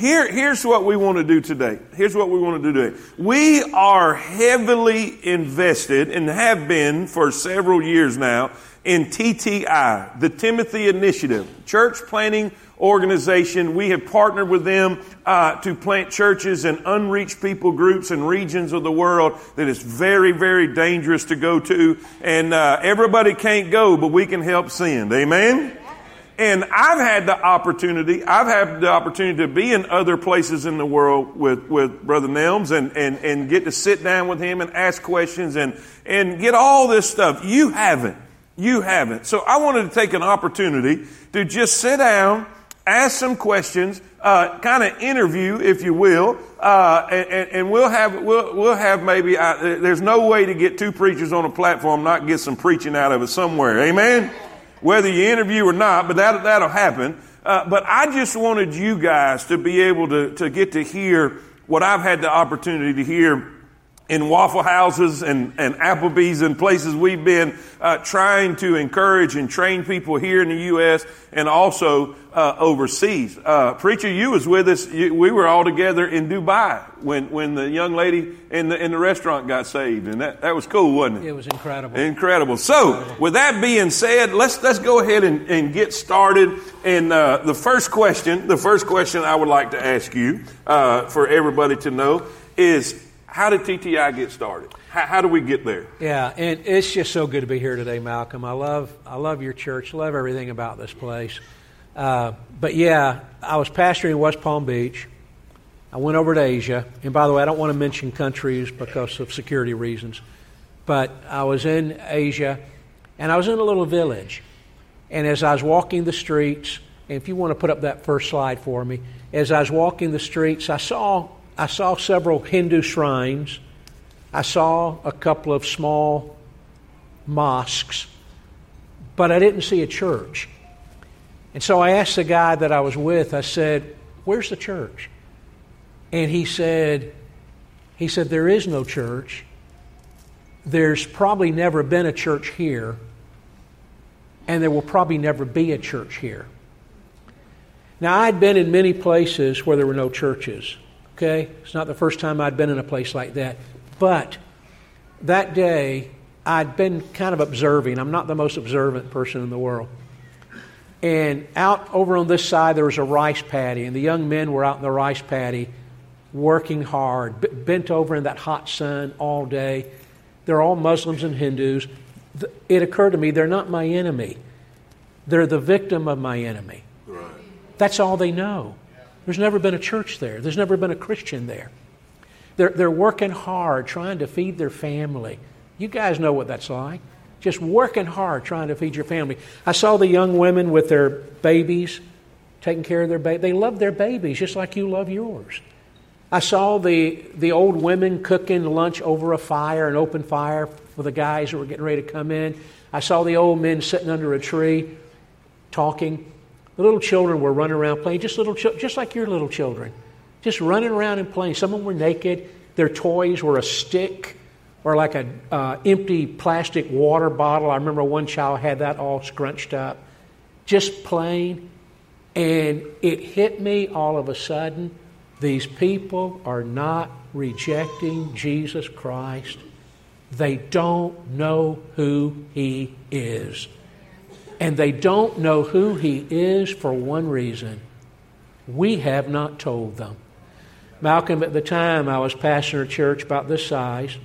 Here, here's what we want to do today. Here's what we want to do today. We are heavily invested and have been for several years now in TTI, the Timothy Initiative, church planting organization. We have partnered with them uh, to plant churches in unreached people groups and regions of the world that is very, very dangerous to go to. And uh, everybody can't go, but we can help send. Amen? And I've had the opportunity, I've had the opportunity to be in other places in the world with, with Brother Nelms and, and, and get to sit down with him and ask questions and, and get all this stuff. You haven't. You haven't. So I wanted to take an opportunity to just sit down, ask some questions, uh, kind of interview, if you will, uh, and, and, we'll have we'll, we'll have maybe. Uh, there's no way to get two preachers on a platform not get some preaching out of it somewhere. Amen whether you interview or not, but that, that'll happen. Uh, but I just wanted you guys to be able to, to get to hear what I've had the opportunity to hear in Waffle Houses and, and Applebee's and places we've been uh, trying to encourage and train people here in the U.S. and also uh, overseas. Uh, preacher, you was with us. You, we were all together in Dubai when, when the young lady in the, in the restaurant got saved, and that, that was cool, wasn't it? It was incredible. Incredible. So, incredible. with that being said, let's let's go ahead and, and get started. And uh, the first question, the first question I would like to ask you uh, for everybody to know is how did TTI get started? How, how, do we get there? Yeah, and it's just so good to be here today, Malcolm. I love I love your church. Love everything about this place. Uh, but yeah, I was pastoring in West Palm Beach. I went over to Asia, and by the way, I don't want to mention countries because of security reasons. But I was in Asia, and I was in a little village. And as I was walking the streets, and if you want to put up that first slide for me, as I was walking the streets, I saw I saw several Hindu shrines. I saw a couple of small mosques, but I didn't see a church. And so I asked the guy that I was with, I said, Where's the church? And he said, he said, There is no church. There's probably never been a church here, and there will probably never be a church here. Now, I'd been in many places where there were no churches. Okay? It's not the first time I'd been in a place like that. But that day, I'd been kind of observing. I'm not the most observant person in the world. And out over on this side, there was a rice paddy, and the young men were out in the rice paddy working hard, b- bent over in that hot sun all day. They're all Muslims and Hindus. It occurred to me they're not my enemy, they're the victim of my enemy. Right. That's all they know. There's never been a church there, there's never been a Christian there. They're, they're working hard trying to feed their family. You guys know what that's like. Just working hard trying to feed your family. I saw the young women with their babies, taking care of their babies. They love their babies just like you love yours. I saw the, the old women cooking lunch over a fire, an open fire for the guys that were getting ready to come in. I saw the old men sitting under a tree talking. The little children were running around playing, just little, just like your little children, just running around and playing. Some of them were naked. Their toys were a stick or like an uh, empty plastic water bottle. I remember one child had that all scrunched up, just playing. And it hit me all of a sudden. These people are not rejecting Jesus Christ. They don't know who He is. And they don't know who He is for one reason we have not told them. Malcolm, at the time, I was pastoring a church about this size.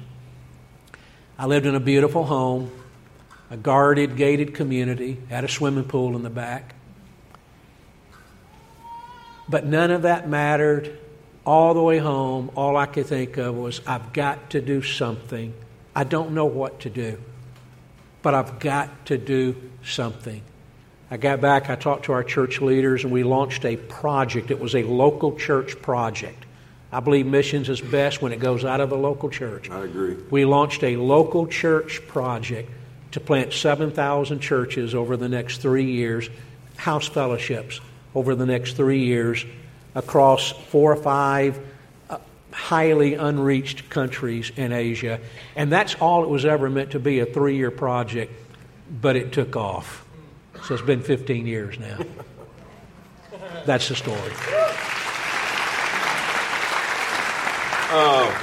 I lived in a beautiful home, a guarded, gated community, had a swimming pool in the back. But none of that mattered. All the way home, all I could think of was, I've got to do something. I don't know what to do but I've got to do something. I got back, I talked to our church leaders, and we launched a project. It was a local church project. I believe missions is best when it goes out of the local church. I agree. We launched a local church project to plant 7,000 churches over the next three years, house fellowships over the next three years across four or five highly unreached countries in Asia. And that's all it was ever meant to be a three year project, but it took off. So it's been 15 years now. That's the story. Uh,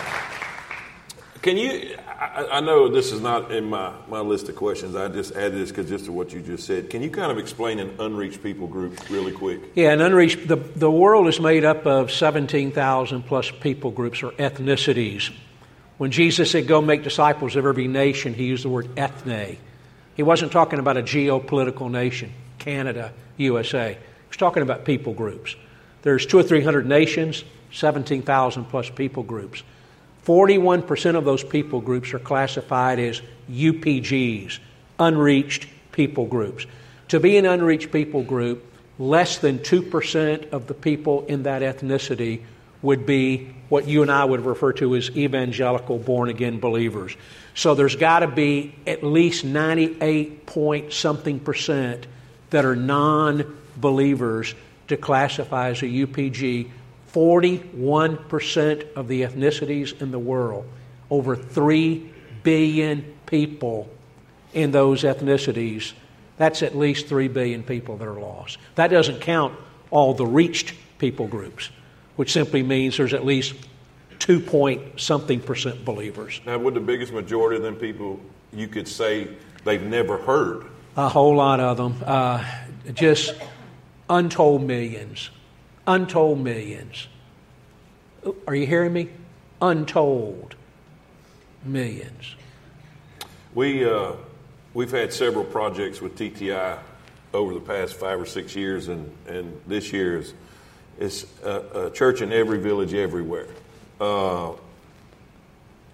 can you I, I know this is not in my, my list of questions. I just added this because just to what you just said. Can you kind of explain an unreached people group really quick? Yeah, an unreached. The, the world is made up of 17,000 plus people groups or ethnicities. When Jesus said, Go make disciples of every nation, he used the word ethne. He wasn't talking about a geopolitical nation, Canada, USA. He was talking about people groups. There's two or three hundred nations, 17,000 plus people groups. 41% of those people groups are classified as UPGs, unreached people groups. To be an unreached people group, less than 2% of the people in that ethnicity would be what you and I would refer to as evangelical born again believers. So there's got to be at least 98 point something percent that are non believers to classify as a UPG 41% of the ethnicities in the world, over 3 billion people in those ethnicities. That's at least 3 billion people that are lost. That doesn't count all the reached people groups, which simply means there's at least 2 point something percent believers. Now, would the biggest majority of them people you could say they've never heard? A whole lot of them. Uh, just untold millions Untold millions. Are you hearing me? Untold millions. We, uh, we've had several projects with TTI over the past five or six years, and, and this year is, is a, a church in every village everywhere. Uh,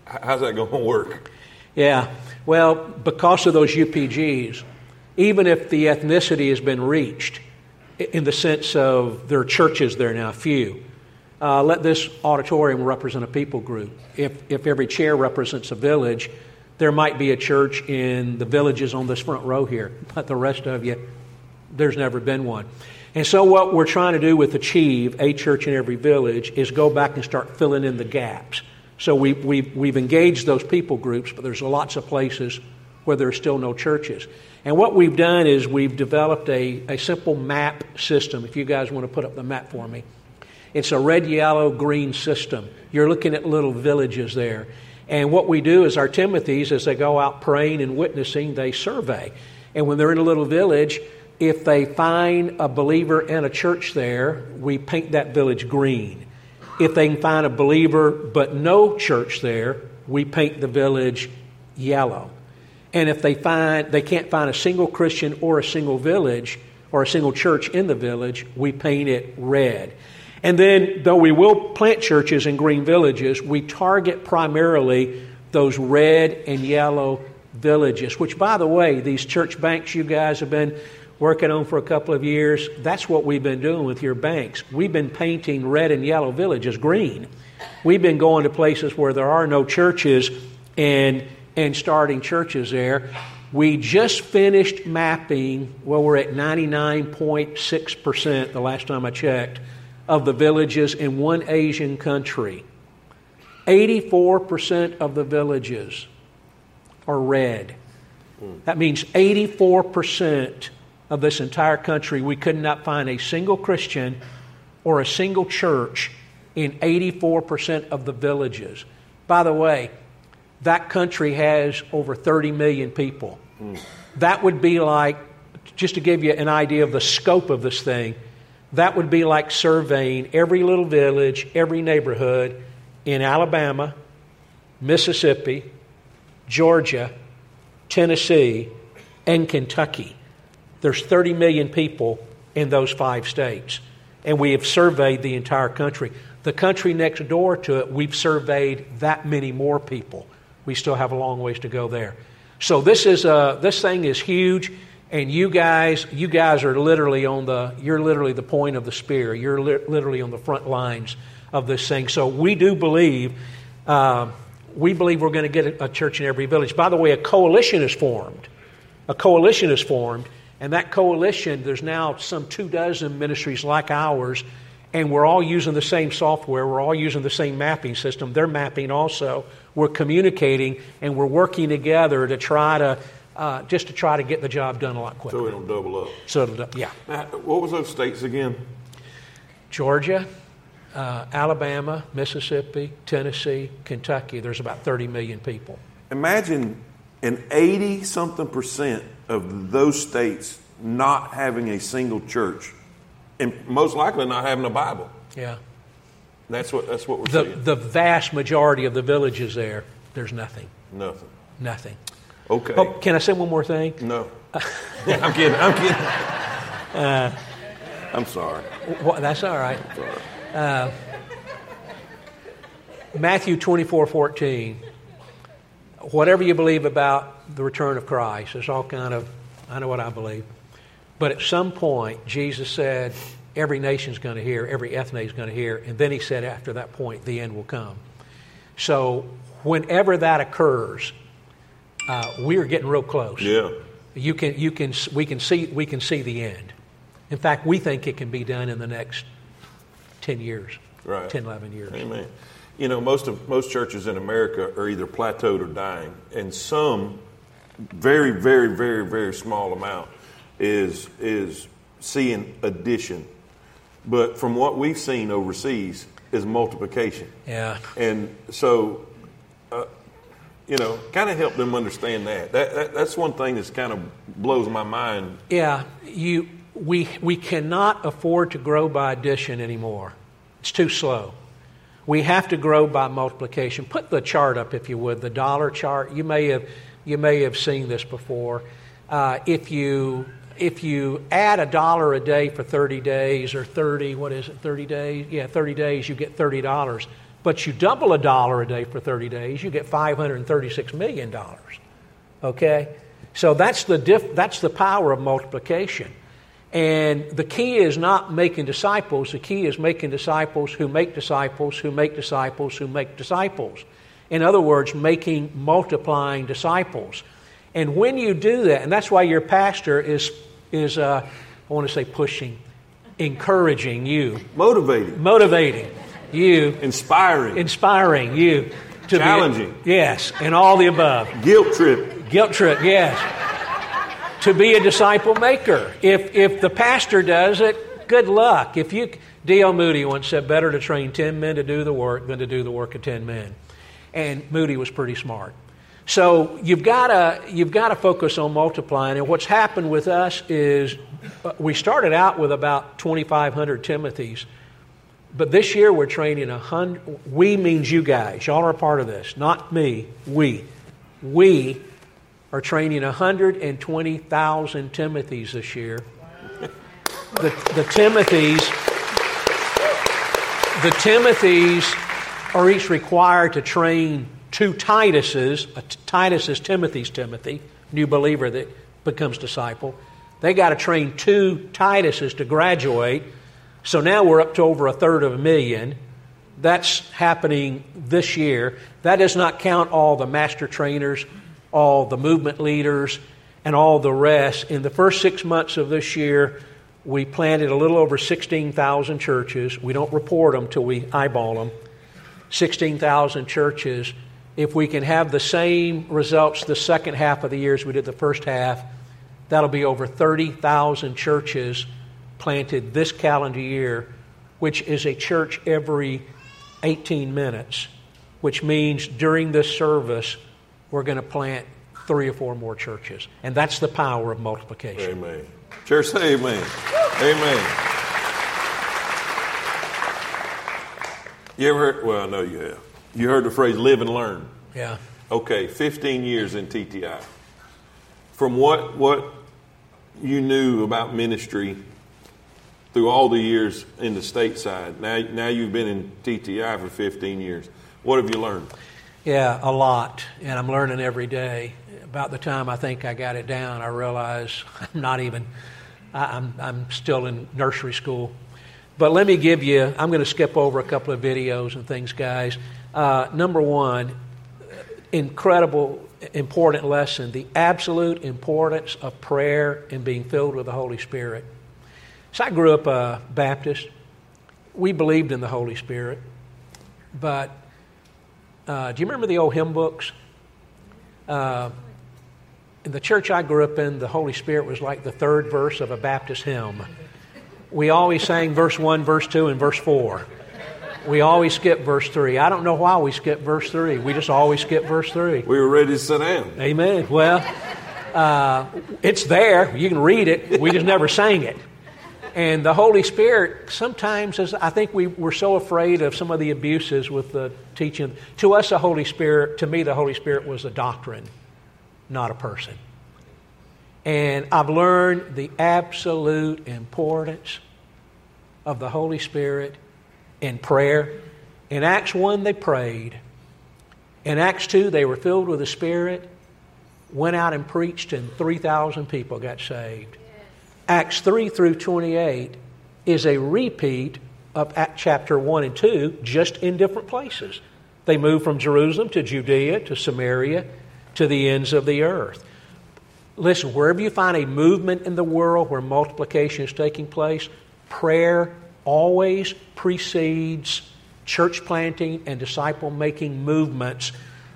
how's that going to work? Yeah, well, because of those UPGs, even if the ethnicity has been reached, in the sense of there are churches there now, few. Uh, let this auditorium represent a people group. If, if every chair represents a village, there might be a church in the villages on this front row here, but the rest of you, there's never been one. And so, what we're trying to do with Achieve, a church in every village, is go back and start filling in the gaps. So, we, we, we've engaged those people groups, but there's lots of places where there's still no churches. And what we've done is we've developed a, a simple map system. If you guys want to put up the map for me, it's a red, yellow, green system. You're looking at little villages there. And what we do is our Timothys, as they go out praying and witnessing, they survey. And when they're in a little village, if they find a believer and a church there, we paint that village green. If they can find a believer but no church there, we paint the village yellow. And if they find they can't find a single Christian or a single village or a single church in the village, we paint it red. And then, though we will plant churches in green villages, we target primarily those red and yellow villages, which, by the way, these church banks you guys have been working on for a couple of years, that's what we've been doing with your banks. We've been painting red and yellow villages green. We've been going to places where there are no churches and and starting churches there. We just finished mapping, well, we're at 99.6% the last time I checked, of the villages in one Asian country. 84% of the villages are red. That means 84% of this entire country, we could not find a single Christian or a single church in 84% of the villages. By the way, that country has over 30 million people. Mm. That would be like, just to give you an idea of the scope of this thing, that would be like surveying every little village, every neighborhood in Alabama, Mississippi, Georgia, Tennessee, and Kentucky. There's 30 million people in those five states, and we have surveyed the entire country. The country next door to it, we've surveyed that many more people we still have a long ways to go there. So this is uh, this thing is huge, and you guys, you guys are literally on the you're literally the point of the spear. You're li- literally on the front lines of this thing. So we do believe. Uh, we believe we're going to get a, a church in every village. By the way, a coalition is formed. A coalition is formed, and that coalition, there's now some two dozen ministries like ours and we're all using the same software, we're all using the same mapping system. They're mapping also. We're communicating and we're working together to try to uh, just to try to get the job done a lot quicker. So it'll double up. So it'll, yeah. Now, what was those states again? Georgia, uh, Alabama, Mississippi, Tennessee, Kentucky, there's about 30 million people. Imagine an 80 something percent of those states not having a single church and most likely not having a Bible. Yeah. That's what, that's what we're The, seeing. the vast majority of the villages there, there's nothing. Nothing. Nothing. Okay. Oh, can I say one more thing? No. I'm kidding. I'm kidding. Uh, I'm sorry. Wha- that's all right. Sorry. Matthew 24 14. Whatever you believe about the return of Christ, there's all kind of, I know what I believe. But at some point, Jesus said, every nation's going to hear, every ethne is going to hear. And then he said, after that point, the end will come. So whenever that occurs, uh, we are getting real close. Yeah. You can, you can, we, can see, we can see the end. In fact, we think it can be done in the next 10 years, Right. 10, 11 years. Amen. You know, most of most churches in America are either plateaued or dying, and some very, very, very, very small amount is is seeing addition. But from what we've seen overseas is multiplication, Yeah. and so. Uh, you know, kind of help them understand that. That, that. That's one thing that's kind of blows my mind. Yeah, you, we, we cannot afford to grow by addition anymore. It's too slow. We have to grow by multiplication. Put the chart up, if you would, the dollar chart. You may have, you may have seen this before. Uh, if, you, if you add a dollar a day for 30 days, or 30, what is it, 30 days? Yeah, 30 days, you get $30. But you double a dollar a day for 30 days, you get $536 million. Okay? So that's the, diff- that's the power of multiplication. And the key is not making disciples, the key is making disciples who make disciples, who make disciples, who make disciples. In other words, making multiplying disciples. And when you do that, and that's why your pastor is, is uh, I want to say pushing, encouraging you, Motivating, motivating you, inspiring, inspiring you to Challenging. Be, yes, and all the above. guilt trip. Guilt trip, yes. to be a disciple maker. If, if the pastor does it, good luck. If you, D.L. Moody once said, better to train 10 men to do the work than to do the work of 10 men. And Moody was pretty smart. So you've got to you've got to focus on multiplying. And what's happened with us is uh, we started out with about 2,500 Timothys, but this year we're training a hundred. We means you guys. Y'all are a part of this, not me. We, we are training 120,000 Timothys this year. The, the Timothys, the Timothys are each required to train two Tituses. A uh, t- Titus is Timothy's Timothy, new believer that becomes disciple. They got to train two Tituses to graduate. So now we're up to over a third of a million. That's happening this year. That does not count all the master trainers, all the movement leaders, and all the rest. In the first six months of this year, we planted a little over 16,000 churches. We don't report them till we eyeball them. 16,000 churches. If we can have the same results the second half of the year as we did the first half, that'll be over 30,000 churches planted this calendar year, which is a church every 18 minutes, which means during this service, we're going to plant three or four more churches. And that's the power of multiplication. Amen. Church, say amen. Amen. You ever heard, well, I know you have. You heard the phrase live and learn. Yeah. Okay, 15 years in TTI. From what, what you knew about ministry through all the years in the stateside, now, now you've been in TTI for 15 years. What have you learned? Yeah, a lot. And I'm learning every day. About the time I think I got it down, I realize I'm not even, I- I'm, I'm still in nursery school. But let me give you, I'm going to skip over a couple of videos and things, guys. Uh, number one, incredible, important lesson the absolute importance of prayer and being filled with the Holy Spirit. So I grew up a Baptist. We believed in the Holy Spirit. But uh, do you remember the old hymn books? Uh, in the church I grew up in, the Holy Spirit was like the third verse of a Baptist hymn. We always sang verse 1, verse 2, and verse 4. We always skip verse 3. I don't know why we skip verse 3. We just always skip verse 3. We were ready to sit down. Amen. Well, uh, it's there. You can read it. We just never sang it. And the Holy Spirit, sometimes, as I think we were so afraid of some of the abuses with the teaching. To us, the Holy Spirit, to me, the Holy Spirit was a doctrine, not a person. And I've learned the absolute importance of the Holy Spirit in prayer. In Acts 1, they prayed. In Acts 2, they were filled with the Spirit, went out and preached, and 3,000 people got saved. Acts 3 through 28 is a repeat of chapter 1 and 2, just in different places. They moved from Jerusalem to Judea to Samaria to the ends of the earth. Listen, wherever you find a movement in the world where multiplication is taking place, prayer always precedes church planting and disciple making movements.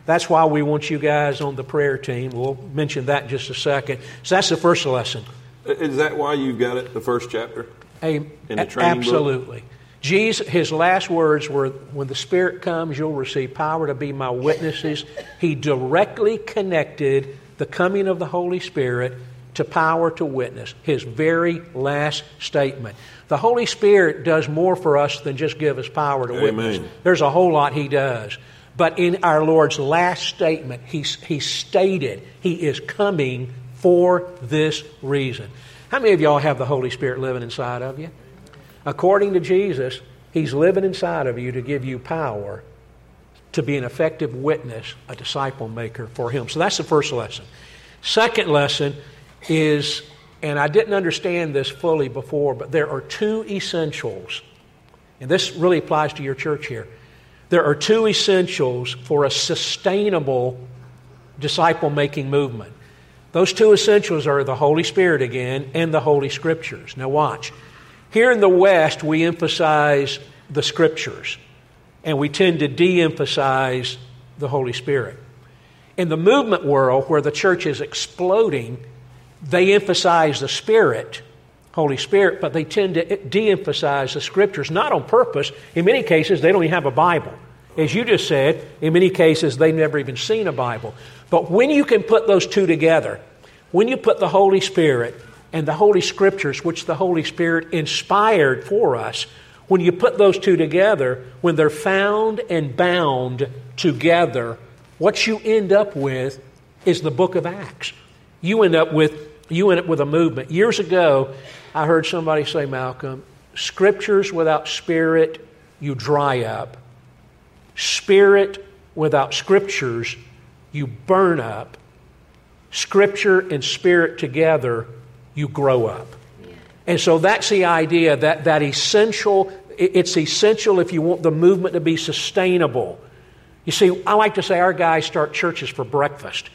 That's why we want you guys on the prayer team. We'll mention that in just a second. So that's the first lesson. Is that why you've got it, the first chapter? A, in the training absolutely. Book? Jesus, his last words were, When the Spirit comes, you'll receive power to be my witnesses. He directly connected the coming of the Holy Spirit to power to witness. His very last statement. The Holy Spirit does more for us than just give us power to Amen. witness. There's a whole lot He does. But in our Lord's last statement, He, he stated He is coming for this reason. How many of y'all have the Holy Spirit living inside of you? According to Jesus, He's living inside of you to give you power to be an effective witness, a disciple maker for Him. So that's the first lesson. Second lesson is, and I didn't understand this fully before, but there are two essentials, and this really applies to your church here. There are two essentials for a sustainable disciple making movement. Those two essentials are the Holy Spirit again and the Holy Scriptures. Now, watch. Here in the West, we emphasize the Scriptures and we tend to de emphasize the Holy Spirit. In the movement world, where the church is exploding, they emphasize the Spirit, Holy Spirit, but they tend to de emphasize the Scriptures, not on purpose. In many cases, they don't even have a Bible. As you just said, in many cases, they've never even seen a Bible. But when you can put those two together, when you put the Holy Spirit and the Holy Scriptures, which the Holy Spirit inspired for us, when you put those two together, when they're found and bound together, what you end up with is the book of Acts. You end up with you end up with a movement. Years ago, I heard somebody say, Malcolm, scriptures without spirit, you dry up. Spirit without scriptures, you burn up. Scripture and spirit together, you grow up. And so that's the idea that that essential it's essential if you want the movement to be sustainable. You see, I like to say our guys start churches for breakfast.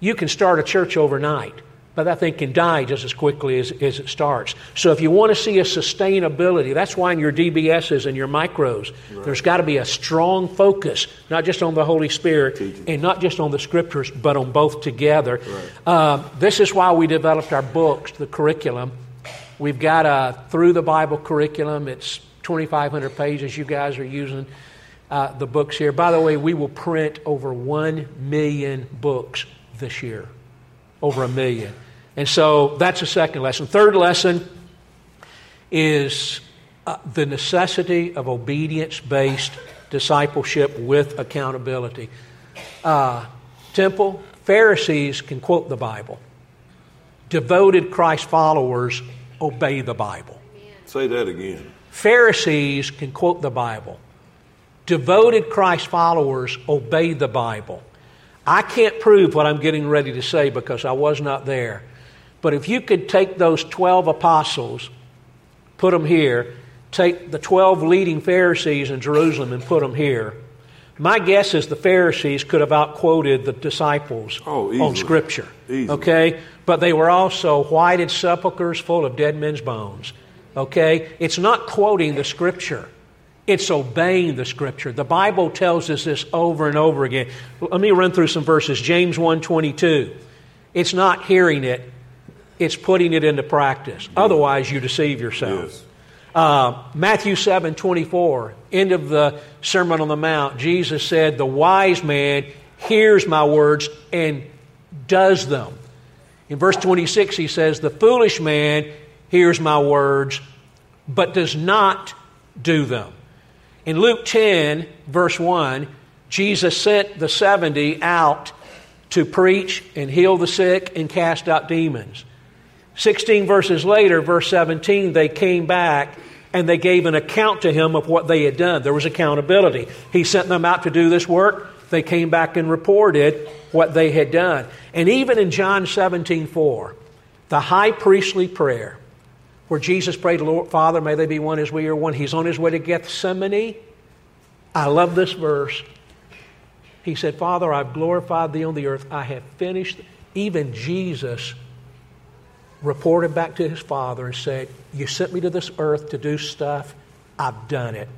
You can start a church overnight, but that thing can die just as quickly as, as it starts. So if you want to see a sustainability, that's why in your DBSs and your micros, right. there's got to be a strong focus, not just on the Holy Spirit Teaching. and not just on the Scriptures, but on both together. Right. Uh, this is why we developed our books, the curriculum. We've got a Through the Bible curriculum. It's 2,500 pages. You guys are using uh, the books here. By the way, we will print over 1 million books this year. Over a million. And so that's the second lesson. Third lesson is uh, the necessity of obedience based discipleship with accountability. Uh, temple, Pharisees can quote the Bible, devoted Christ followers obey the Bible. Say that again. Pharisees can quote the Bible. Devoted Christ followers obey the Bible. I can't prove what I'm getting ready to say because I was not there. But if you could take those 12 apostles, put them here, take the 12 leading Pharisees in Jerusalem and put them here, my guess is the Pharisees could have outquoted the disciples oh, on Scripture. Easily. Okay? But they were also whited sepulchres full of dead men's bones. Okay? It's not quoting the scripture. It's obeying the scripture. The Bible tells us this over and over again. Let me run through some verses. James 1:22. It's not hearing it, it's putting it into practice. Otherwise you deceive yourself. Yes. Uh, Matthew 7 24, end of the Sermon on the Mount, Jesus said, The wise man hears my words and does them. In verse 26, he says, The foolish man hears my words, but does not do them. In Luke 10, verse 1, Jesus sent the 70 out to preach and heal the sick and cast out demons. 16 verses later, verse 17, they came back and they gave an account to him of what they had done. There was accountability. He sent them out to do this work. They came back and reported what they had done. And even in John 17 4, the high priestly prayer, where Jesus prayed, Lord, Father, may they be one as we are one. He's on his way to Gethsemane. I love this verse. He said, Father, I've glorified thee on the earth. I have finished. Even Jesus reported back to his father and said, You sent me to this earth to do stuff. I've done it.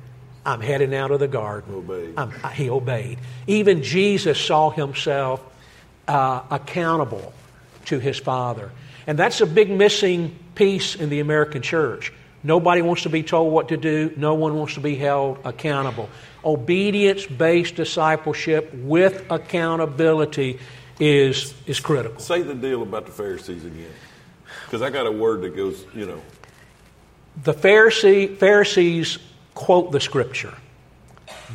I'm heading out of the garden. Obeyed. I'm, he obeyed. Even Jesus saw himself uh, accountable to his father. And that's a big missing piece in the American church. Nobody wants to be told what to do, no one wants to be held accountable. Obedience based discipleship with accountability is, is critical. Say the deal about the Pharisees again. Because I got a word that goes, you know. The Pharisee, Pharisees quote the scripture.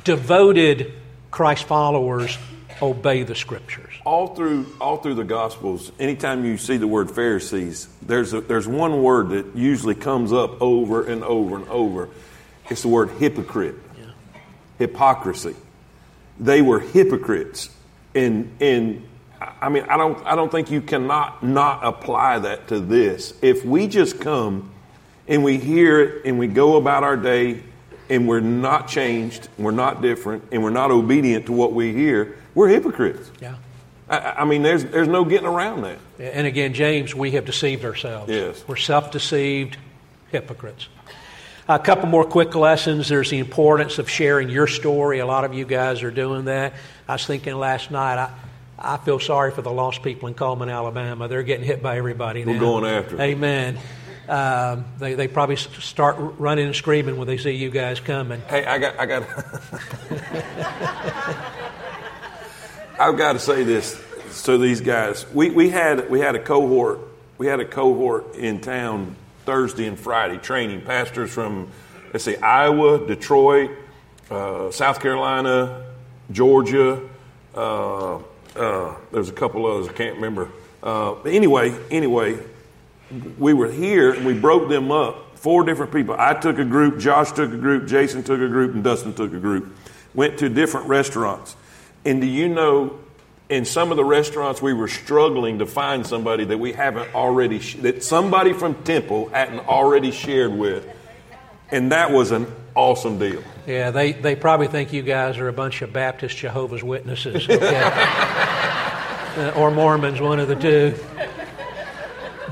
Devoted Christ followers obey the scriptures. All through all through the Gospels, anytime you see the word Pharisees, there's a, there's one word that usually comes up over and over and over. It's the word hypocrite, Yeah. hypocrisy. They were hypocrites, in and I mean I don't I don't think you cannot not apply that to this. If we just come and we hear it and we go about our day and we're not changed, we're not different, and we're not obedient to what we hear, we're hypocrites. Yeah. I, I mean, there's there's no getting around that. And again, James, we have deceived ourselves. Yes. We're self deceived hypocrites. A couple more quick lessons. There's the importance of sharing your story. A lot of you guys are doing that. I was thinking last night, I, I feel sorry for the lost people in Cullman, Alabama. They're getting hit by everybody We're going after. Amen. Um, they, they probably start running and screaming when they see you guys coming. Hey, I got I got. I've got to say this to these guys. We we had we had a cohort. We had a cohort in town Thursday and Friday training pastors from let's say Iowa, Detroit, uh, South Carolina, Georgia. Uh, uh, there's a couple others I can't remember. Uh, anyway, anyway, we were here and we broke them up. Four different people. I took a group, Josh took a group, Jason took a group, and Dustin took a group. Went to different restaurants. And do you know, in some of the restaurants, we were struggling to find somebody that we haven't already, sh- that somebody from Temple hadn't already shared with. And that was an awesome deal. Yeah, they, they probably think you guys are a bunch of Baptist Jehovah's Witnesses, okay? Uh, or Mormons, one of the two.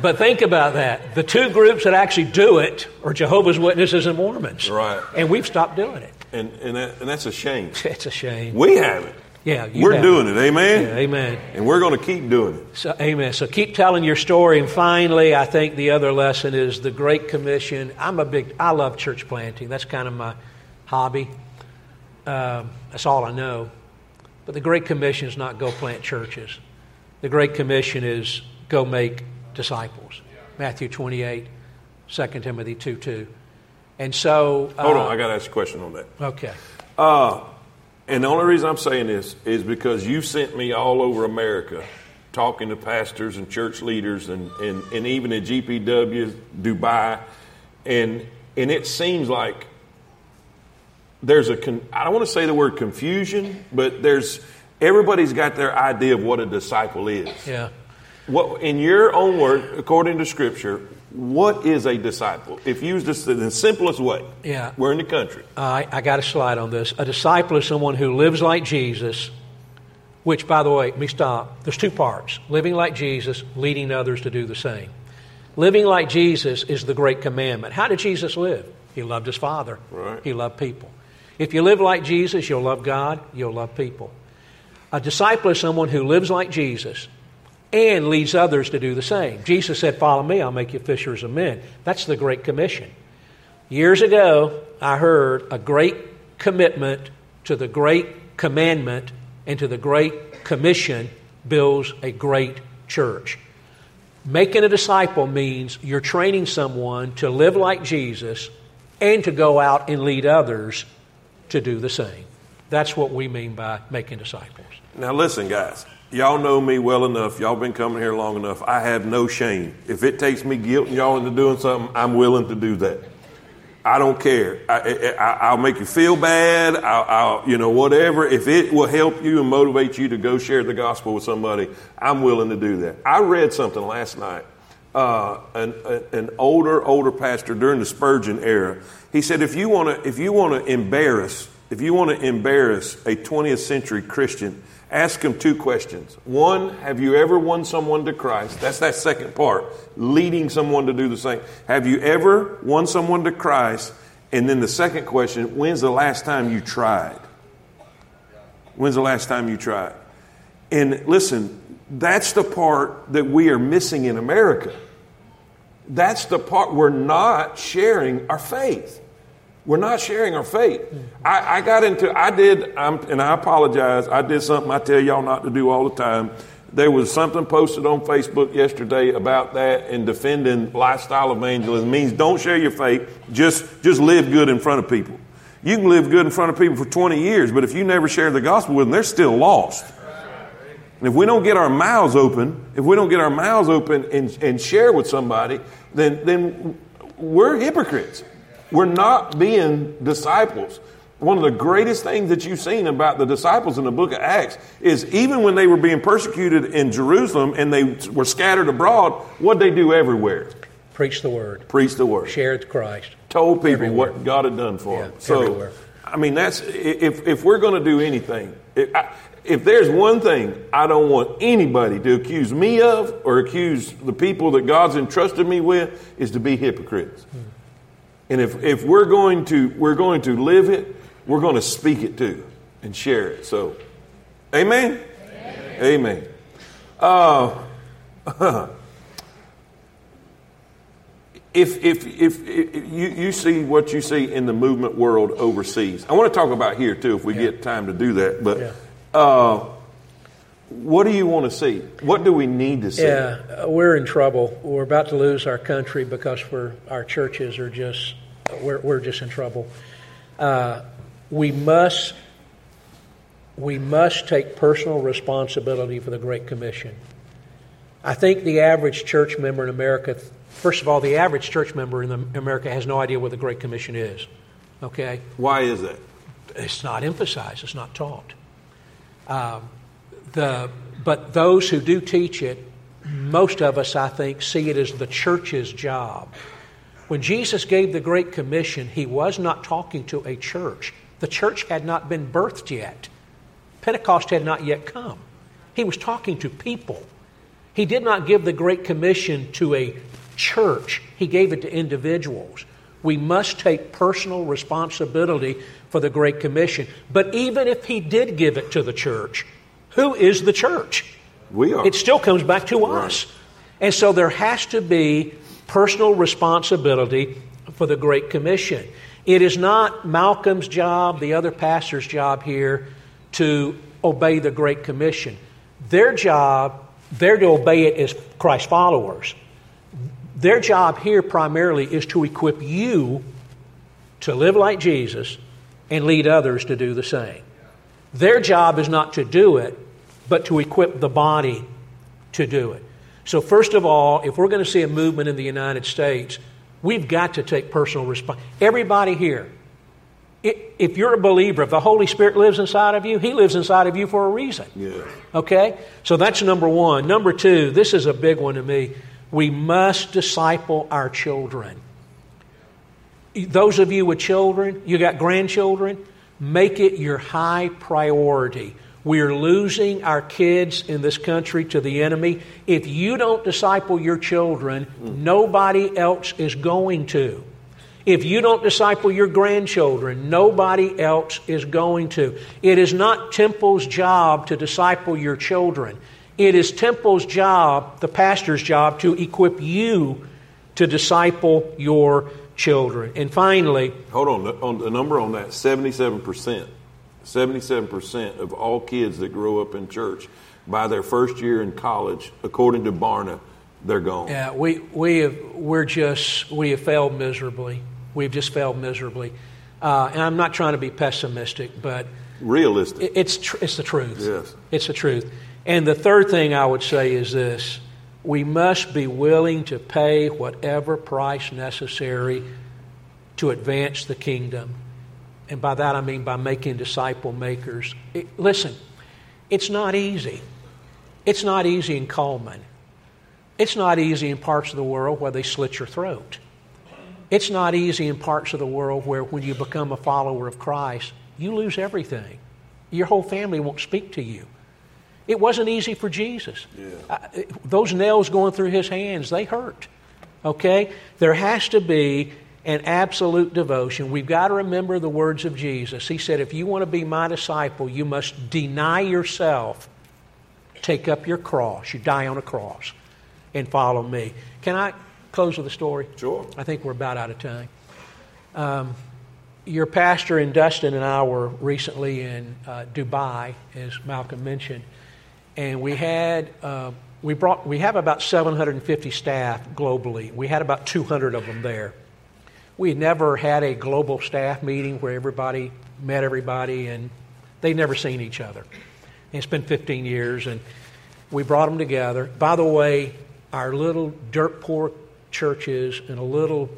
But think about that. The two groups that actually do it are Jehovah's Witnesses and Mormons. Right. And we've stopped doing it. And, and, that, and that's a shame. It's a shame. We haven't. Yeah, We're doing it. Amen. Yeah, amen. And we're going to keep doing it. So, amen. So keep telling your story. And finally, I think the other lesson is the Great Commission. I'm a big, I love church planting. That's kind of my hobby. Um, that's all I know. But the Great Commission is not go plant churches. The Great Commission is go make disciples. Matthew 28, 2 Timothy 2 2. And so. Hold uh, on. I got to ask a question on that. Okay. Uh, and the only reason I'm saying this is because you sent me all over America talking to pastors and church leaders and, and, and even at GPW, Dubai. And, and it seems like there's a, con- I don't want to say the word confusion, but there's, everybody's got their idea of what a disciple is. Yeah. What, in your own word, according to Scripture, what is a disciple? If used this in the simplest way, Yeah. we're in the country. Uh, I, I got a slide on this. A disciple is someone who lives like Jesus, which, by the way, let me stop. There's two parts living like Jesus, leading others to do the same. Living like Jesus is the great commandment. How did Jesus live? He loved his Father, Right. he loved people. If you live like Jesus, you'll love God, you'll love people. A disciple is someone who lives like Jesus and leads others to do the same. Jesus said, Follow me, I'll make you fishers of men. That's the Great Commission. Years ago, I heard a great commitment to the great commandment and to the great commission builds a great church. Making a disciple means you're training someone to live like Jesus and to go out and lead others to do the same. That's what we mean by making disciples. Now, listen, guys. Y'all know me well enough. Y'all been coming here long enough. I have no shame. If it takes me guilting y'all into doing something, I'm willing to do that. I don't care. I, will make you feel bad. I'll, I'll, you know, whatever. If it will help you and motivate you to go share the gospel with somebody, I'm willing to do that. I read something last night. Uh, an, an older, older pastor during the Spurgeon era. He said, if you want to, if you want to embarrass, if you want to embarrass a 20th century Christian, ask him two questions. One, have you ever won someone to Christ? That's that second part, leading someone to do the same. Have you ever won someone to Christ? And then the second question, when's the last time you tried? When's the last time you tried? And listen, that's the part that we are missing in America. That's the part we're not sharing our faith. We're not sharing our faith. I, I got into, I did, I'm, and I apologize, I did something I tell y'all not to do all the time. There was something posted on Facebook yesterday about that and defending lifestyle evangelism means don't share your faith, just, just live good in front of people. You can live good in front of people for 20 years, but if you never share the gospel with them, they're still lost. And if we don't get our mouths open, if we don't get our mouths open and, and share with somebody, then, then we're hypocrites. We're not being disciples. One of the greatest things that you've seen about the disciples in the book of Acts is even when they were being persecuted in Jerusalem and they were scattered abroad, what they do everywhere? Preach the word. Preach the word. Shared Christ. Told people everywhere. what God had done for yeah, them. So, everywhere. I mean, that's if if we're going to do anything, if, I, if there's one thing I don't want anybody to accuse me of or accuse the people that God's entrusted me with is to be hypocrites. Hmm. And if, if we're going to we're going to live it, we're going to speak it too and share it. So, amen. Amen. amen. Uh, if, if, if, if, you, you see what you see in the movement world overseas, I want to talk about here too if we yeah. get time to do that. But yeah. Uh, what do you want to see? What do we need to see? Yeah, we're in trouble. We're about to lose our country because we're, our churches are just we're, we're just in trouble. Uh, we must we must take personal responsibility for the Great Commission. I think the average church member in America, first of all, the average church member in America has no idea what the Great Commission is. Okay? Why is that? It's not emphasized, it's not taught. Um, the, but those who do teach it, most of us, I think, see it as the church's job. When Jesus gave the Great Commission, he was not talking to a church. The church had not been birthed yet, Pentecost had not yet come. He was talking to people. He did not give the Great Commission to a church, he gave it to individuals. We must take personal responsibility for the Great Commission. But even if he did give it to the church, who is the church? We are. It still comes back to right. us. And so there has to be personal responsibility for the Great Commission. It is not Malcolm's job, the other pastor's job here, to obey the Great Commission. Their job, they're to obey it as Christ followers. Their job here primarily is to equip you to live like Jesus and lead others to do the same. Their job is not to do it, but to equip the body to do it. So, first of all, if we're going to see a movement in the United States, we've got to take personal responsibility. Everybody here, if you're a believer, if the Holy Spirit lives inside of you, He lives inside of you for a reason. Yeah. Okay? So that's number one. Number two, this is a big one to me. We must disciple our children. Those of you with children, you got grandchildren, make it your high priority. We are losing our kids in this country to the enemy. If you don't disciple your children, nobody else is going to. If you don't disciple your grandchildren, nobody else is going to. It is not Temple's job to disciple your children. It is Temple's job, the pastor's job, to equip you to disciple your children. And finally, hold on, the, on the number on that 77%. 77% of all kids that grow up in church by their first year in college, according to Barna, they're gone. Yeah, we, we have, we're just, we have failed miserably. We've just failed miserably. Uh, and I'm not trying to be pessimistic, but realistic. It, it's, tr- it's the truth. Yes. It's the truth. And the third thing I would say is this we must be willing to pay whatever price necessary to advance the kingdom. And by that I mean by making disciple makers. It, listen, it's not easy. It's not easy in Cullman. It's not easy in parts of the world where they slit your throat. It's not easy in parts of the world where when you become a follower of Christ, you lose everything. Your whole family won't speak to you. It wasn't easy for Jesus. Yeah. Uh, those nails going through his hands, they hurt. Okay? There has to be an absolute devotion. We've got to remember the words of Jesus. He said, If you want to be my disciple, you must deny yourself, take up your cross. You die on a cross and follow me. Can I close with a story? Sure. I think we're about out of time. Um, your pastor and Dustin and I were recently in uh, Dubai, as Malcolm mentioned, and we had uh, we brought we have about 750 staff globally. We had about 200 of them there. We never had a global staff meeting where everybody met everybody, and they'd never seen each other. And it's been 15 years, and we brought them together. By the way, our little dirt poor churches in a little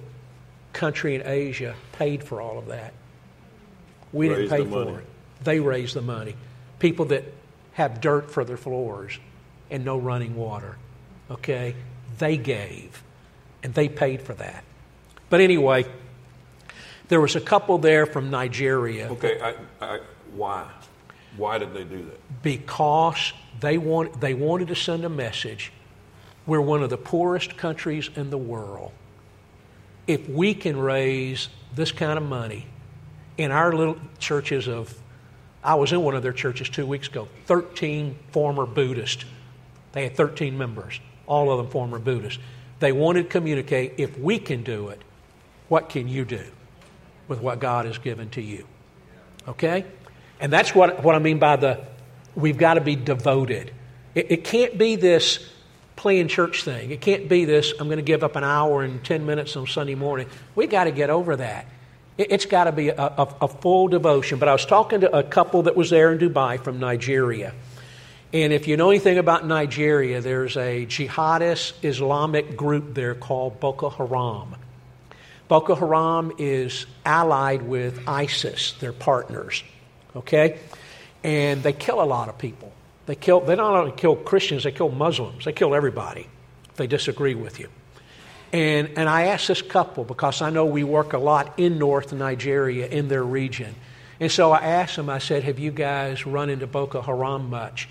country in Asia paid for all of that. We Raised didn't pay for money. it. They raised the money. People that have dirt for their floors and no running water, okay, they gave and they paid for that. But anyway, there was a couple there from Nigeria Okay, I, I, why? Why did they do that? because they, want, they wanted to send a message. We're one of the poorest countries in the world. If we can raise this kind of money in our little churches of, I was in one of their churches two weeks ago, 13 former Buddhists. They had 13 members, all of them former Buddhists. They wanted to communicate if we can do it, what can you do with what God has given to you? Okay? And that's what, what I mean by the we've got to be devoted. It, it can't be this playing church thing. It can't be this I'm going to give up an hour and 10 minutes on Sunday morning. We've got to get over that. It, has got to be a, a, a full devotion. But I was talking to a couple that was there in Dubai from Nigeria. And if you know anything about Nigeria, there's a jihadist Islamic group there called Boko Haram. Boko Haram is allied with ISIS, their partners. Okay? And they kill a lot of people. They kill they not only kill Christians, they kill Muslims. They kill everybody if they disagree with you. And and I asked this couple because I know we work a lot in North Nigeria in their region. And so I asked them, I said, Have you guys run into Boko Haram much?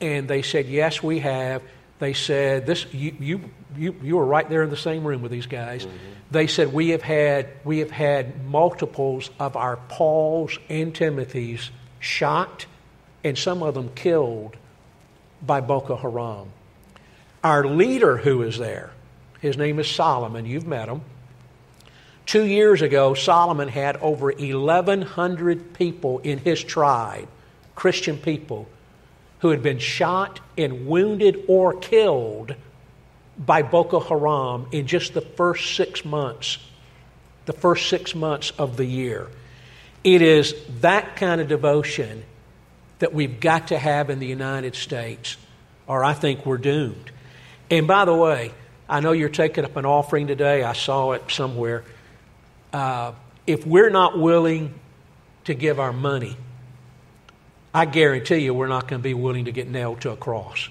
And they said, Yes, we have. They said, This you you you, you were right there in the same room with these guys. Mm-hmm. They said we have had we have had multiples of our Pauls and Timothys shot and some of them killed by Boko Haram. Our leader who is there, his name is Solomon, you've met him. Two years ago, Solomon had over 1,100 people in his tribe, Christian people, who had been shot and wounded or killed by Boko Haram in just the first six months, the first six months of the year. It is that kind of devotion that we've got to have in the United States, or I think we're doomed. And by the way, I know you're taking up an offering today. I saw it somewhere. Uh, if we're not willing to give our money, I guarantee you we're not going to be willing to get nailed to a cross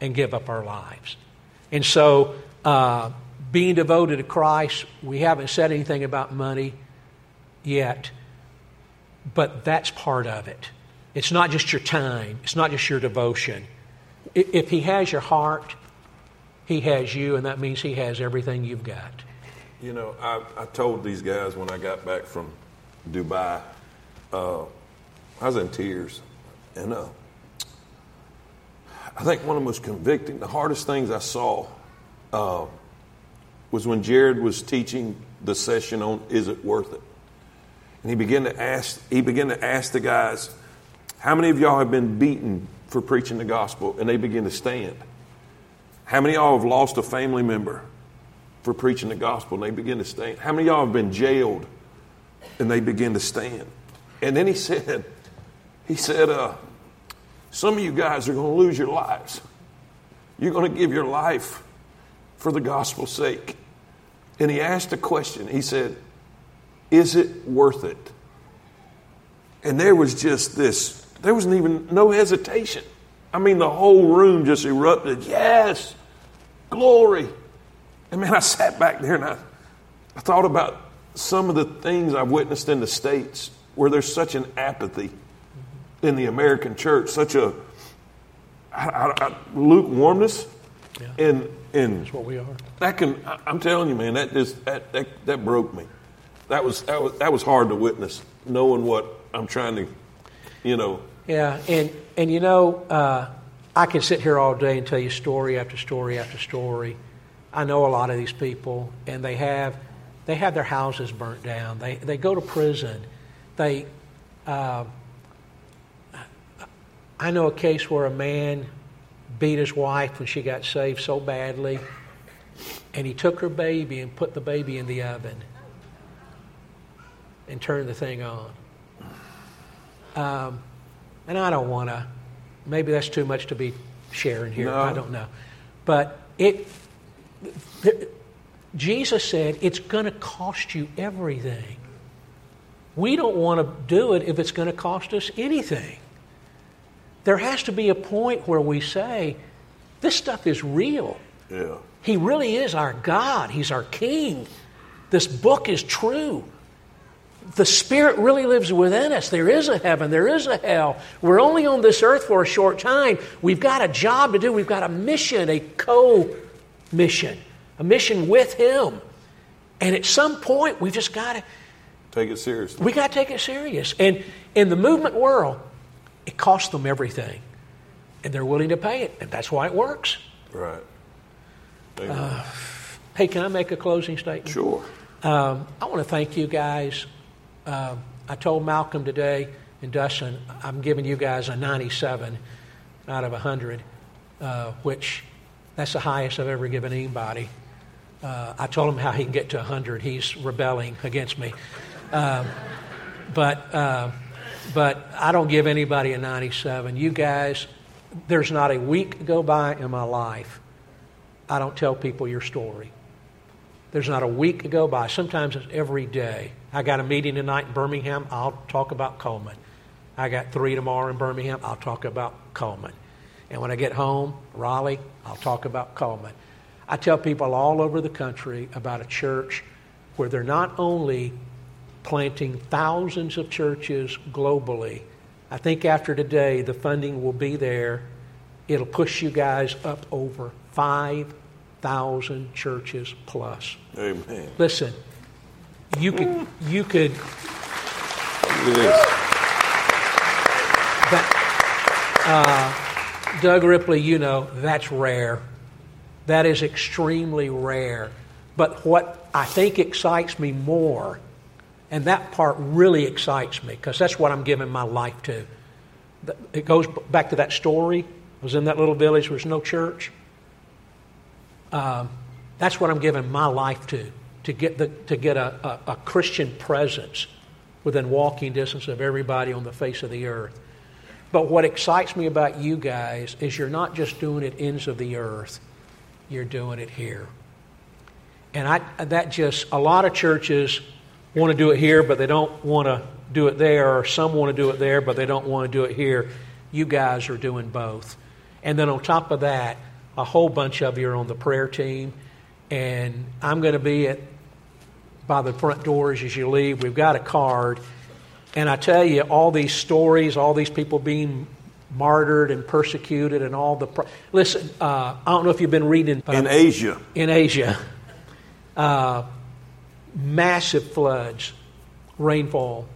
and give up our lives. And so, uh, being devoted to Christ, we haven't said anything about money yet, but that's part of it. It's not just your time, it's not just your devotion. If He has your heart, He has you, and that means He has everything you've got. You know, I, I told these guys when I got back from Dubai, uh, I was in tears. And uh, I think one of the most convicting, the hardest things I saw uh, was when Jared was teaching the session on is it worth it? And he began to ask he began to ask the guys, how many of y'all have been beaten for preaching the gospel? And they begin to stand. How many of y'all have lost a family member for preaching the gospel? And they begin to stand. How many of y'all have been jailed? And they begin to stand. And then he said, he said, uh, some of you guys are going to lose your lives. You're going to give your life for the gospel's sake. And he asked a question. He said, Is it worth it? And there was just this, there wasn't even no hesitation. I mean, the whole room just erupted. Yes, glory. And man, I sat back there and I, I thought about some of the things I've witnessed in the States where there's such an apathy in the American church, such a I, I, I, lukewarmness, Yeah. and and That's what we are. that can I- I'm telling you, man, that just that, that that broke me. That was that was that was hard to witness, knowing what I'm trying to, you know. Yeah, and and you know, uh, I can sit here all day and tell you story after story after story. I know a lot of these people, and they have they have their houses burnt down. They they go to prison. They, uh, I know a case where a man beat his wife when she got saved so badly, and he took her baby and put the baby in the oven and turned the thing on. Um, and I don't want to. Maybe that's too much to be sharing here. No. I don't know, but it. th- Jesus said it's going to cost you everything. We don't want to do it if it's going to cost us anything. There has to be a point where we say, "This stuff is real." Yeah. He really is our God. He's our King. This book is true. The Spirit really lives within us. There is a heaven, there is a hell. We're only on this earth for a short time. We've got a job to do, we've got a mission, a co mission, a mission with Him. And at some point, we've just got to. Take it seriously. We got to take it serious. And in the movement world, it costs them everything. And they're willing to pay it. And that's why it works. Right. Uh, Hey, can I make a closing statement? Sure. Um, I want to thank you guys. Um, I told Malcolm today and Dustin, I'm giving you guys a 97 out of 100, uh, which that's the highest I've ever given anybody. Uh, I told him how he can get to 100. He's rebelling against me. Um, but, uh, but I don't give anybody a 97. You guys, there's not a week go by in my life I don't tell people your story. There's not a week to go by. Sometimes it's every day. I got a meeting tonight in Birmingham. I'll talk about Cullman. I got three tomorrow in Birmingham. I'll talk about Cullman. And when I get home, Raleigh, I'll talk about Cullman. I tell people all over the country about a church where they're not only planting thousands of churches globally. I think after today, the funding will be there. It'll push you guys up over 5,000 churches plus. Amen. Listen, you could, you could, Look at this. that, uh, Doug Ripley, you know, that's rare. That is extremely rare. But what I think excites me more, and that part really excites me, because that's what I'm giving my life to. It goes back to that story. I was in that little village where there's no church. Um, that's what I'm giving my life to, to get, the, to get a, a, a Christian presence within walking distance of everybody on the face of the earth. But what excites me about you guys is you're not just doing it ends of the earth, you're doing it here. And I, that just, a lot of churches want to do it here, but they don't want to do it there, or some want to do it there, but they don't want to do it here. You guys are doing both. And then on top of that, a whole bunch of you are on the prayer team, and I'm going to be at by the front doors as you leave. We've got a card. And I tell you, all these stories, all these people being martyred and persecuted, and all the. Pro- Listen, uh, I don't know if you've been reading. but In Asia. in Asia, uh, massive floods, rainfall,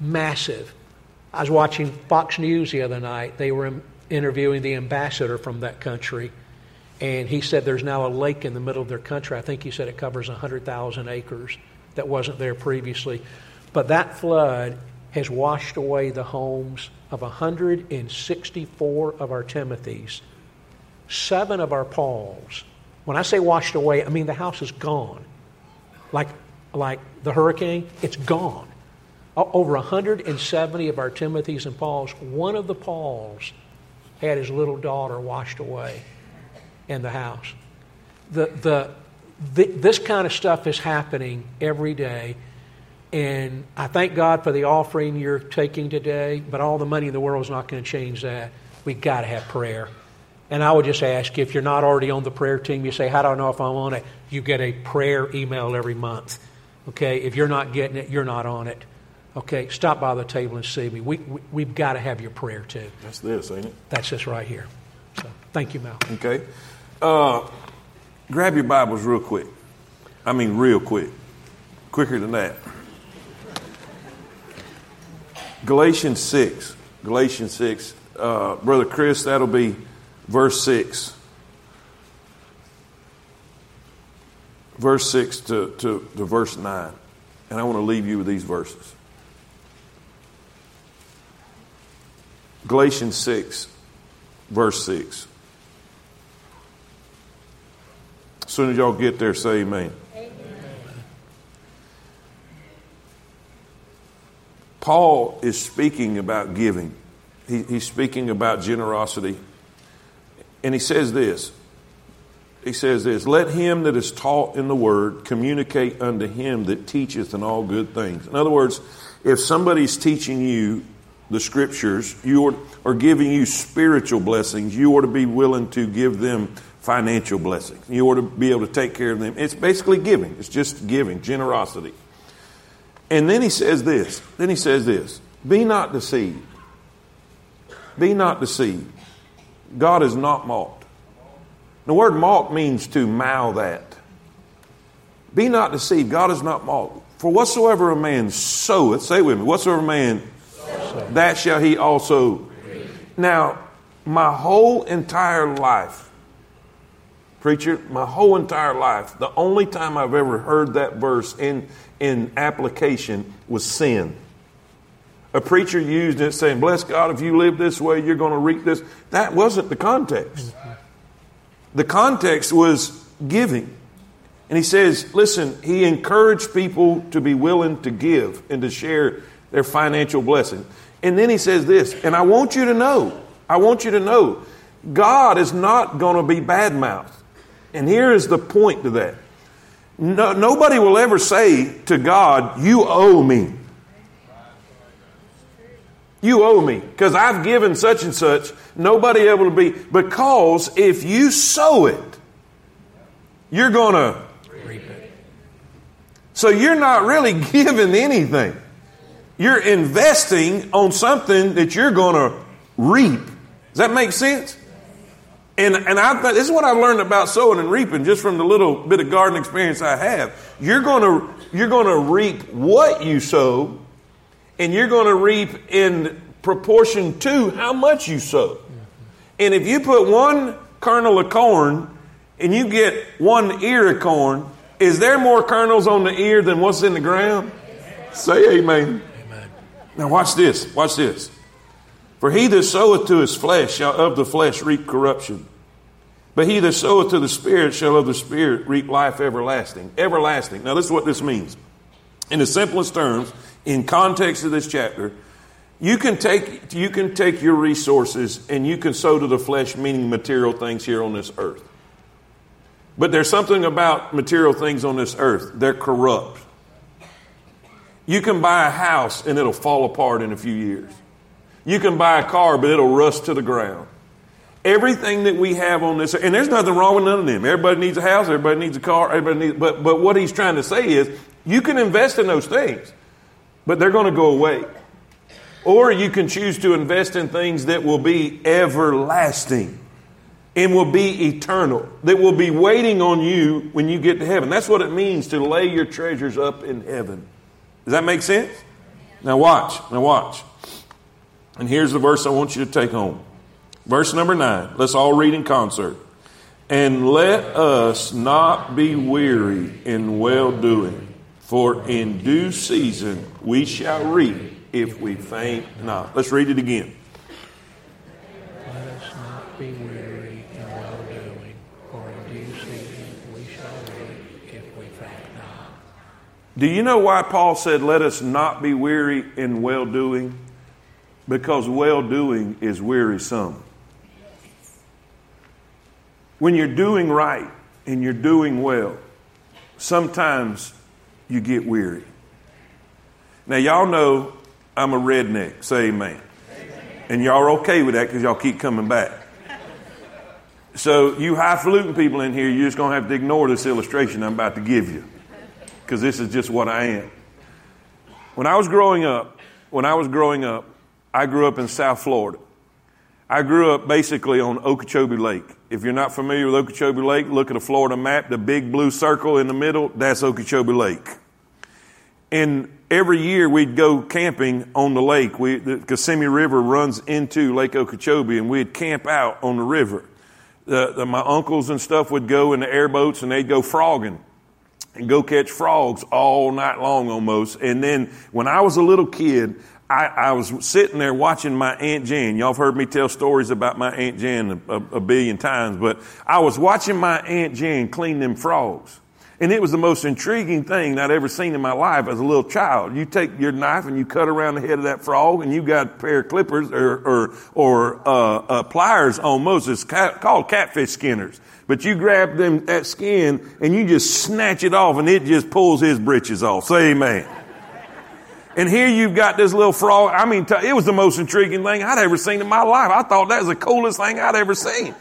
massive. I was watching Fox News the other night. They were interviewing the ambassador from that country, and he said there's now a lake in the middle of their country. I think he said it covers 100,000 acres. that wasn't there previously. But that flood has washed away the homes of 164 of our Timothys, seven of our Pauls. When I say washed away, I mean the house is gone. Like, like the hurricane, it's gone. Over 170 of our Timothys and Pauls, one of the Pauls had his little daughter washed away in the house. The, the, the, this kind of stuff is happening every day. And I thank God for the offering you're taking today, but all the money in the world is not going to change that. We've got to have prayer. And I would just ask if you're not already on the prayer team, you say, How do I know if I'm on it? You get a prayer email every month. Okay? If you're not getting it, you're not on it. Okay? Stop by the table and see me. We, we, have got to have your prayer too. That's this, ain't it? That's this right here. So thank you, Mal. Okay. Uh, grab your Bibles real quick. I mean, real quick. Quicker than that. Galatians 6. Galatians 6. Uh, Brother Chris, that'll be verse 6. Verse 6 to, to, to verse 9. And I want to leave you with these verses. Galatians 6, verse 6. As soon as y'all get there, say amen. amen. Paul is speaking about giving. He, he's speaking about generosity. And he says this. He says this Let him that is taught in the word communicate unto him that teacheth in all good things. In other words, if somebody's teaching you the scriptures, you are, are giving you spiritual blessings, you ought to be willing to give them financial blessings. You ought to be able to take care of them. It's basically giving, it's just giving, generosity. And then he says this. Then he says this Be not deceived. Be not deceived. God is not mocked. The word mocked means to mouth that. Be not deceived. God is not mocked. For whatsoever a man soweth, say with me, whatsoever a man, that shall he also. Now, my whole entire life, preacher, my whole entire life, the only time I've ever heard that verse in, in application was sin. A preacher used it saying, Bless God, if you live this way, you're going to reap this. That wasn't the context. The context was giving. And he says, listen, he encouraged people to be willing to give and to share their financial blessing. And then he says this, and I want you to know, I want you to know, God is not going to be bad mouthed. And here is the point to that. No, nobody will ever say to God, You owe me. You owe me because I've given such and such. Nobody able to be because if you sow it, you're going to reap it. So you're not really giving anything. You're investing on something that you're going to reap. Does that make sense? And, and I, this is what I've learned about sowing and reaping just from the little bit of garden experience I have. You're going to, you're going to reap what you sow and you're going to reap in proportion to how much you sow. And if you put one kernel of corn and you get one ear of corn, is there more kernels on the ear than what's in the ground? Say amen. amen. Now watch this. Watch this. For he that soweth to his flesh shall of the flesh reap corruption. But he that soweth to the Spirit shall of the Spirit reap life everlasting. Everlasting. Now, this is what this means. In the simplest terms, in context of this chapter, you can take, you can take your resources and you can sow to the flesh, meaning material things here on this earth. But there's something about material things on this earth, they're corrupt. You can buy a house and it'll fall apart in a few years. You can buy a car, but it'll rust to the ground. Everything that we have on this, and there's nothing wrong with none of them. Everybody needs a house, everybody needs a car, everybody needs, but, but what he's trying to say is you can invest in those things but they're going to go away. Or you can choose to invest in things that will be everlasting and will be eternal, that will be waiting on you when you get to heaven. That's what it means to lay your treasures up in heaven. Does that make sense? Now, watch. Now, watch. And here's the verse I want you to take home. Verse number nine. Let's all read in concert. And let us not be weary in well doing. For in due season we shall reap if we faint not. Let's read it again. Let us not be weary in well doing, for in due season we shall reap if we faint not. Do you know why Paul said, Let us not be weary in well doing? Because well doing is wearisome. When you're doing right and you're doing well, sometimes you get weary. Now, y'all know I'm a redneck. Say amen. And y'all are okay with that because y'all keep coming back. So, you highfalutin people in here, you're just going to have to ignore this illustration I'm about to give you because this is just what I am. When I was growing up, when I was growing up, I grew up in South Florida. I grew up basically on Okeechobee Lake. If you're not familiar with Okeechobee Lake, look at a Florida map. The big blue circle in the middle, that's Okeechobee Lake. And every year we'd go camping on the lake. We, the Kissimmee River runs into Lake Okeechobee, and we'd camp out on the river. The, the, my uncles and stuff would go in the airboats and they'd go frogging and go catch frogs all night long almost. And then when I was a little kid, I, I, was sitting there watching my Aunt Jan. Y'all have heard me tell stories about my Aunt Jan a, a, a billion times, but I was watching my Aunt Jan clean them frogs. And it was the most intriguing thing I'd ever seen in my life as a little child. You take your knife and you cut around the head of that frog, and you got a pair of clippers or or, or uh, uh, pliers almost. It's called catfish skinners. But you grab them that skin and you just snatch it off, and it just pulls his britches off. Say amen. And here you've got this little frog. I mean, it was the most intriguing thing I'd ever seen in my life. I thought that was the coolest thing I'd ever seen.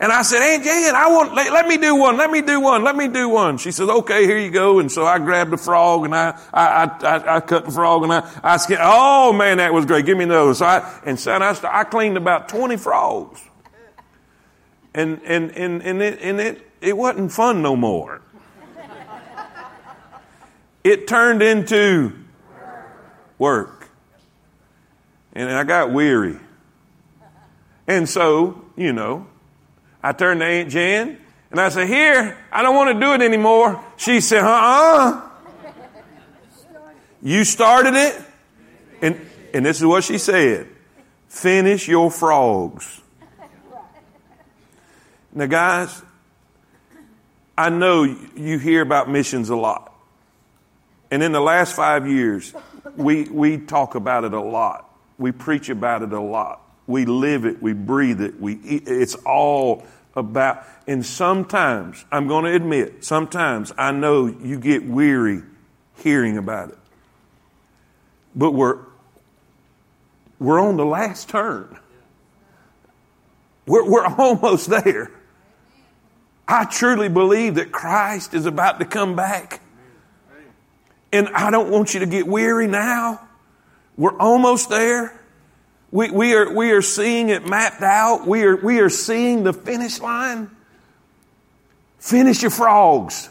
And I said, Aunt Jan, I want, let, let, me do one, let me do one, let me do one. She said, okay, here you go. And so I grabbed the frog and I, I, I, I cut the frog and I, I said, oh man, that was great. Give me another. So I, and so I, I cleaned about 20 frogs. And, and, and, and it, and it, it wasn't fun no more. It turned into work. And I got weary. And so, you know, I turned to Aunt Jan and I said, Here, I don't want to do it anymore. She said, Uh uh You started it. And, and this is what she said finish your frogs. Now, guys, I know you hear about missions a lot. And in the last five years, we, we talk about it a lot. We preach about it a lot. We live it. We breathe it. We eat, it's all about, and sometimes, I'm going to admit, sometimes I know you get weary hearing about it. But we're, we're on the last turn. We're, we're almost there. I truly believe that Christ is about to come back. And I don't want you to get weary now. We're almost there. We, we, are, we are seeing it mapped out. We are, we are seeing the finish line. Finish your frogs.